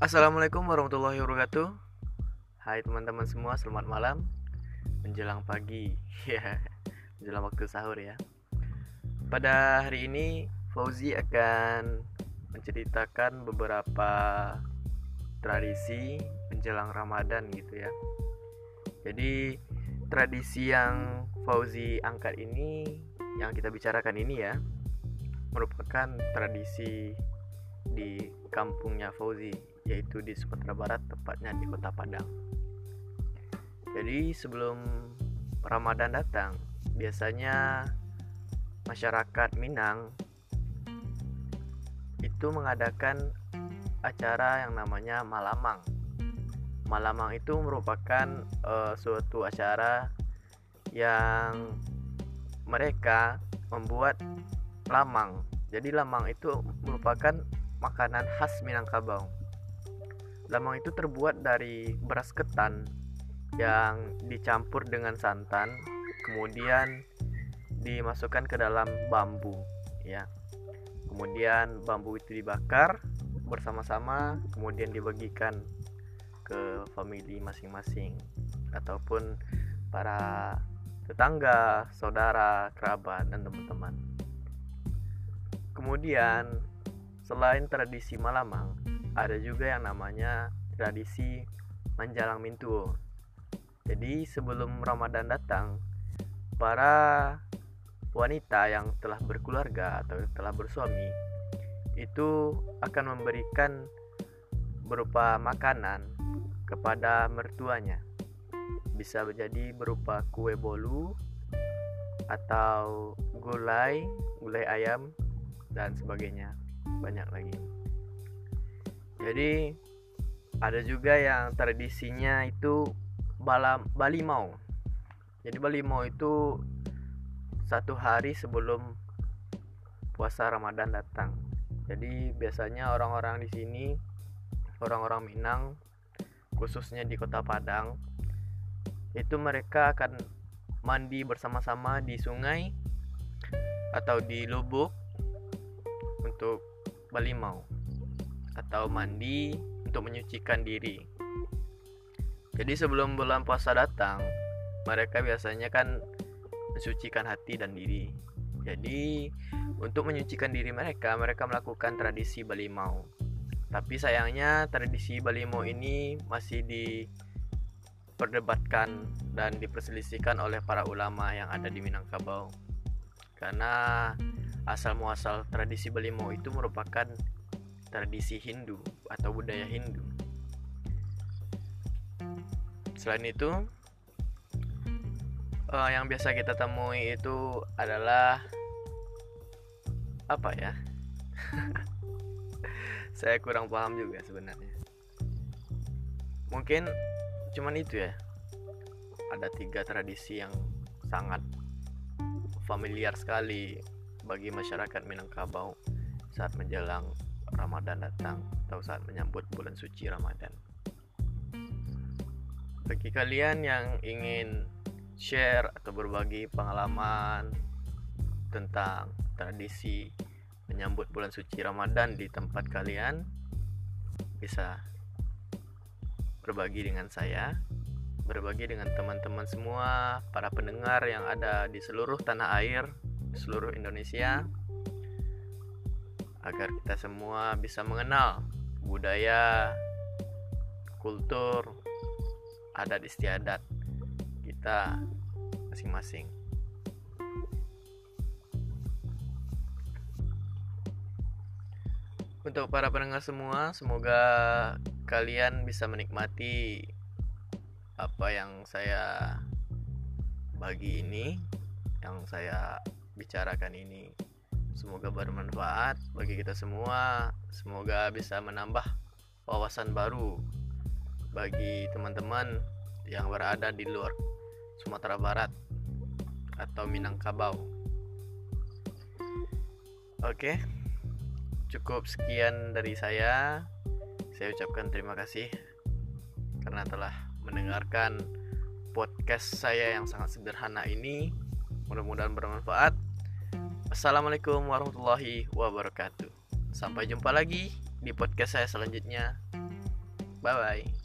Assalamualaikum warahmatullahi wabarakatuh. Hai teman-teman semua, selamat malam. Menjelang pagi ya. Menjelang waktu sahur ya. Pada hari ini Fauzi akan menceritakan beberapa tradisi menjelang Ramadan gitu ya. Jadi tradisi yang Fauzi angkat ini Yang kita bicarakan ini ya Merupakan tradisi di kampungnya Fauzi yaitu di Sumatera Barat tepatnya di Kota Padang. Jadi sebelum Ramadan datang, biasanya masyarakat Minang itu mengadakan acara yang namanya Malamang. Malamang itu merupakan uh, suatu acara yang mereka membuat lamang. Jadi lamang itu merupakan makanan khas Minangkabau. Lamang itu terbuat dari beras ketan yang dicampur dengan santan, kemudian dimasukkan ke dalam bambu, ya. Kemudian bambu itu dibakar bersama-sama, kemudian dibagikan ke family masing-masing ataupun para tetangga, saudara, kerabat, dan teman-teman. Kemudian Selain tradisi Malamang, ada juga yang namanya tradisi Manjalang Mintuo. Jadi sebelum Ramadan datang, para wanita yang telah berkeluarga atau telah bersuami itu akan memberikan berupa makanan kepada mertuanya. Bisa menjadi berupa kue bolu atau gulai, gulai ayam dan sebagainya banyak lagi jadi ada juga yang tradisinya itu balam Bali mau. Jadi Bali mau itu satu hari sebelum puasa Ramadan datang. Jadi biasanya orang-orang di sini orang-orang Minang khususnya di kota Padang itu mereka akan mandi bersama-sama di sungai atau di lubuk untuk balimau atau mandi untuk menyucikan diri. Jadi sebelum bulan puasa datang, mereka biasanya kan mensucikan hati dan diri. Jadi untuk menyucikan diri mereka, mereka melakukan tradisi balimau. Tapi sayangnya tradisi balimau ini masih diperdebatkan dan diperselisihkan oleh para ulama yang ada di Minangkabau. Karena asal muasal tradisi Belimo itu merupakan tradisi Hindu atau budaya Hindu. Selain itu, uh, yang biasa kita temui itu adalah apa ya? Saya kurang paham juga sebenarnya. Mungkin cuman itu ya. Ada tiga tradisi yang sangat familiar sekali bagi masyarakat Minangkabau saat menjelang Ramadan datang atau saat menyambut bulan suci Ramadan. Bagi kalian yang ingin share atau berbagi pengalaman tentang tradisi menyambut bulan suci Ramadan di tempat kalian bisa berbagi dengan saya berbagi dengan teman-teman semua para pendengar yang ada di seluruh tanah air seluruh Indonesia agar kita semua bisa mengenal budaya, kultur, adat istiadat kita masing-masing. Untuk para pendengar semua, semoga kalian bisa menikmati apa yang saya bagi ini, yang saya bicarakan ini semoga bermanfaat bagi kita semua. Semoga bisa menambah wawasan baru bagi teman-teman yang berada di luar Sumatera Barat atau Minangkabau. Oke cukup sekian dari saya. Saya ucapkan terima kasih karena telah mendengarkan podcast saya yang sangat sederhana ini. Mudah-mudahan bermanfaat Assalamualaikum warahmatullahi wabarakatuh. Sampai jumpa lagi di podcast saya selanjutnya. bye bye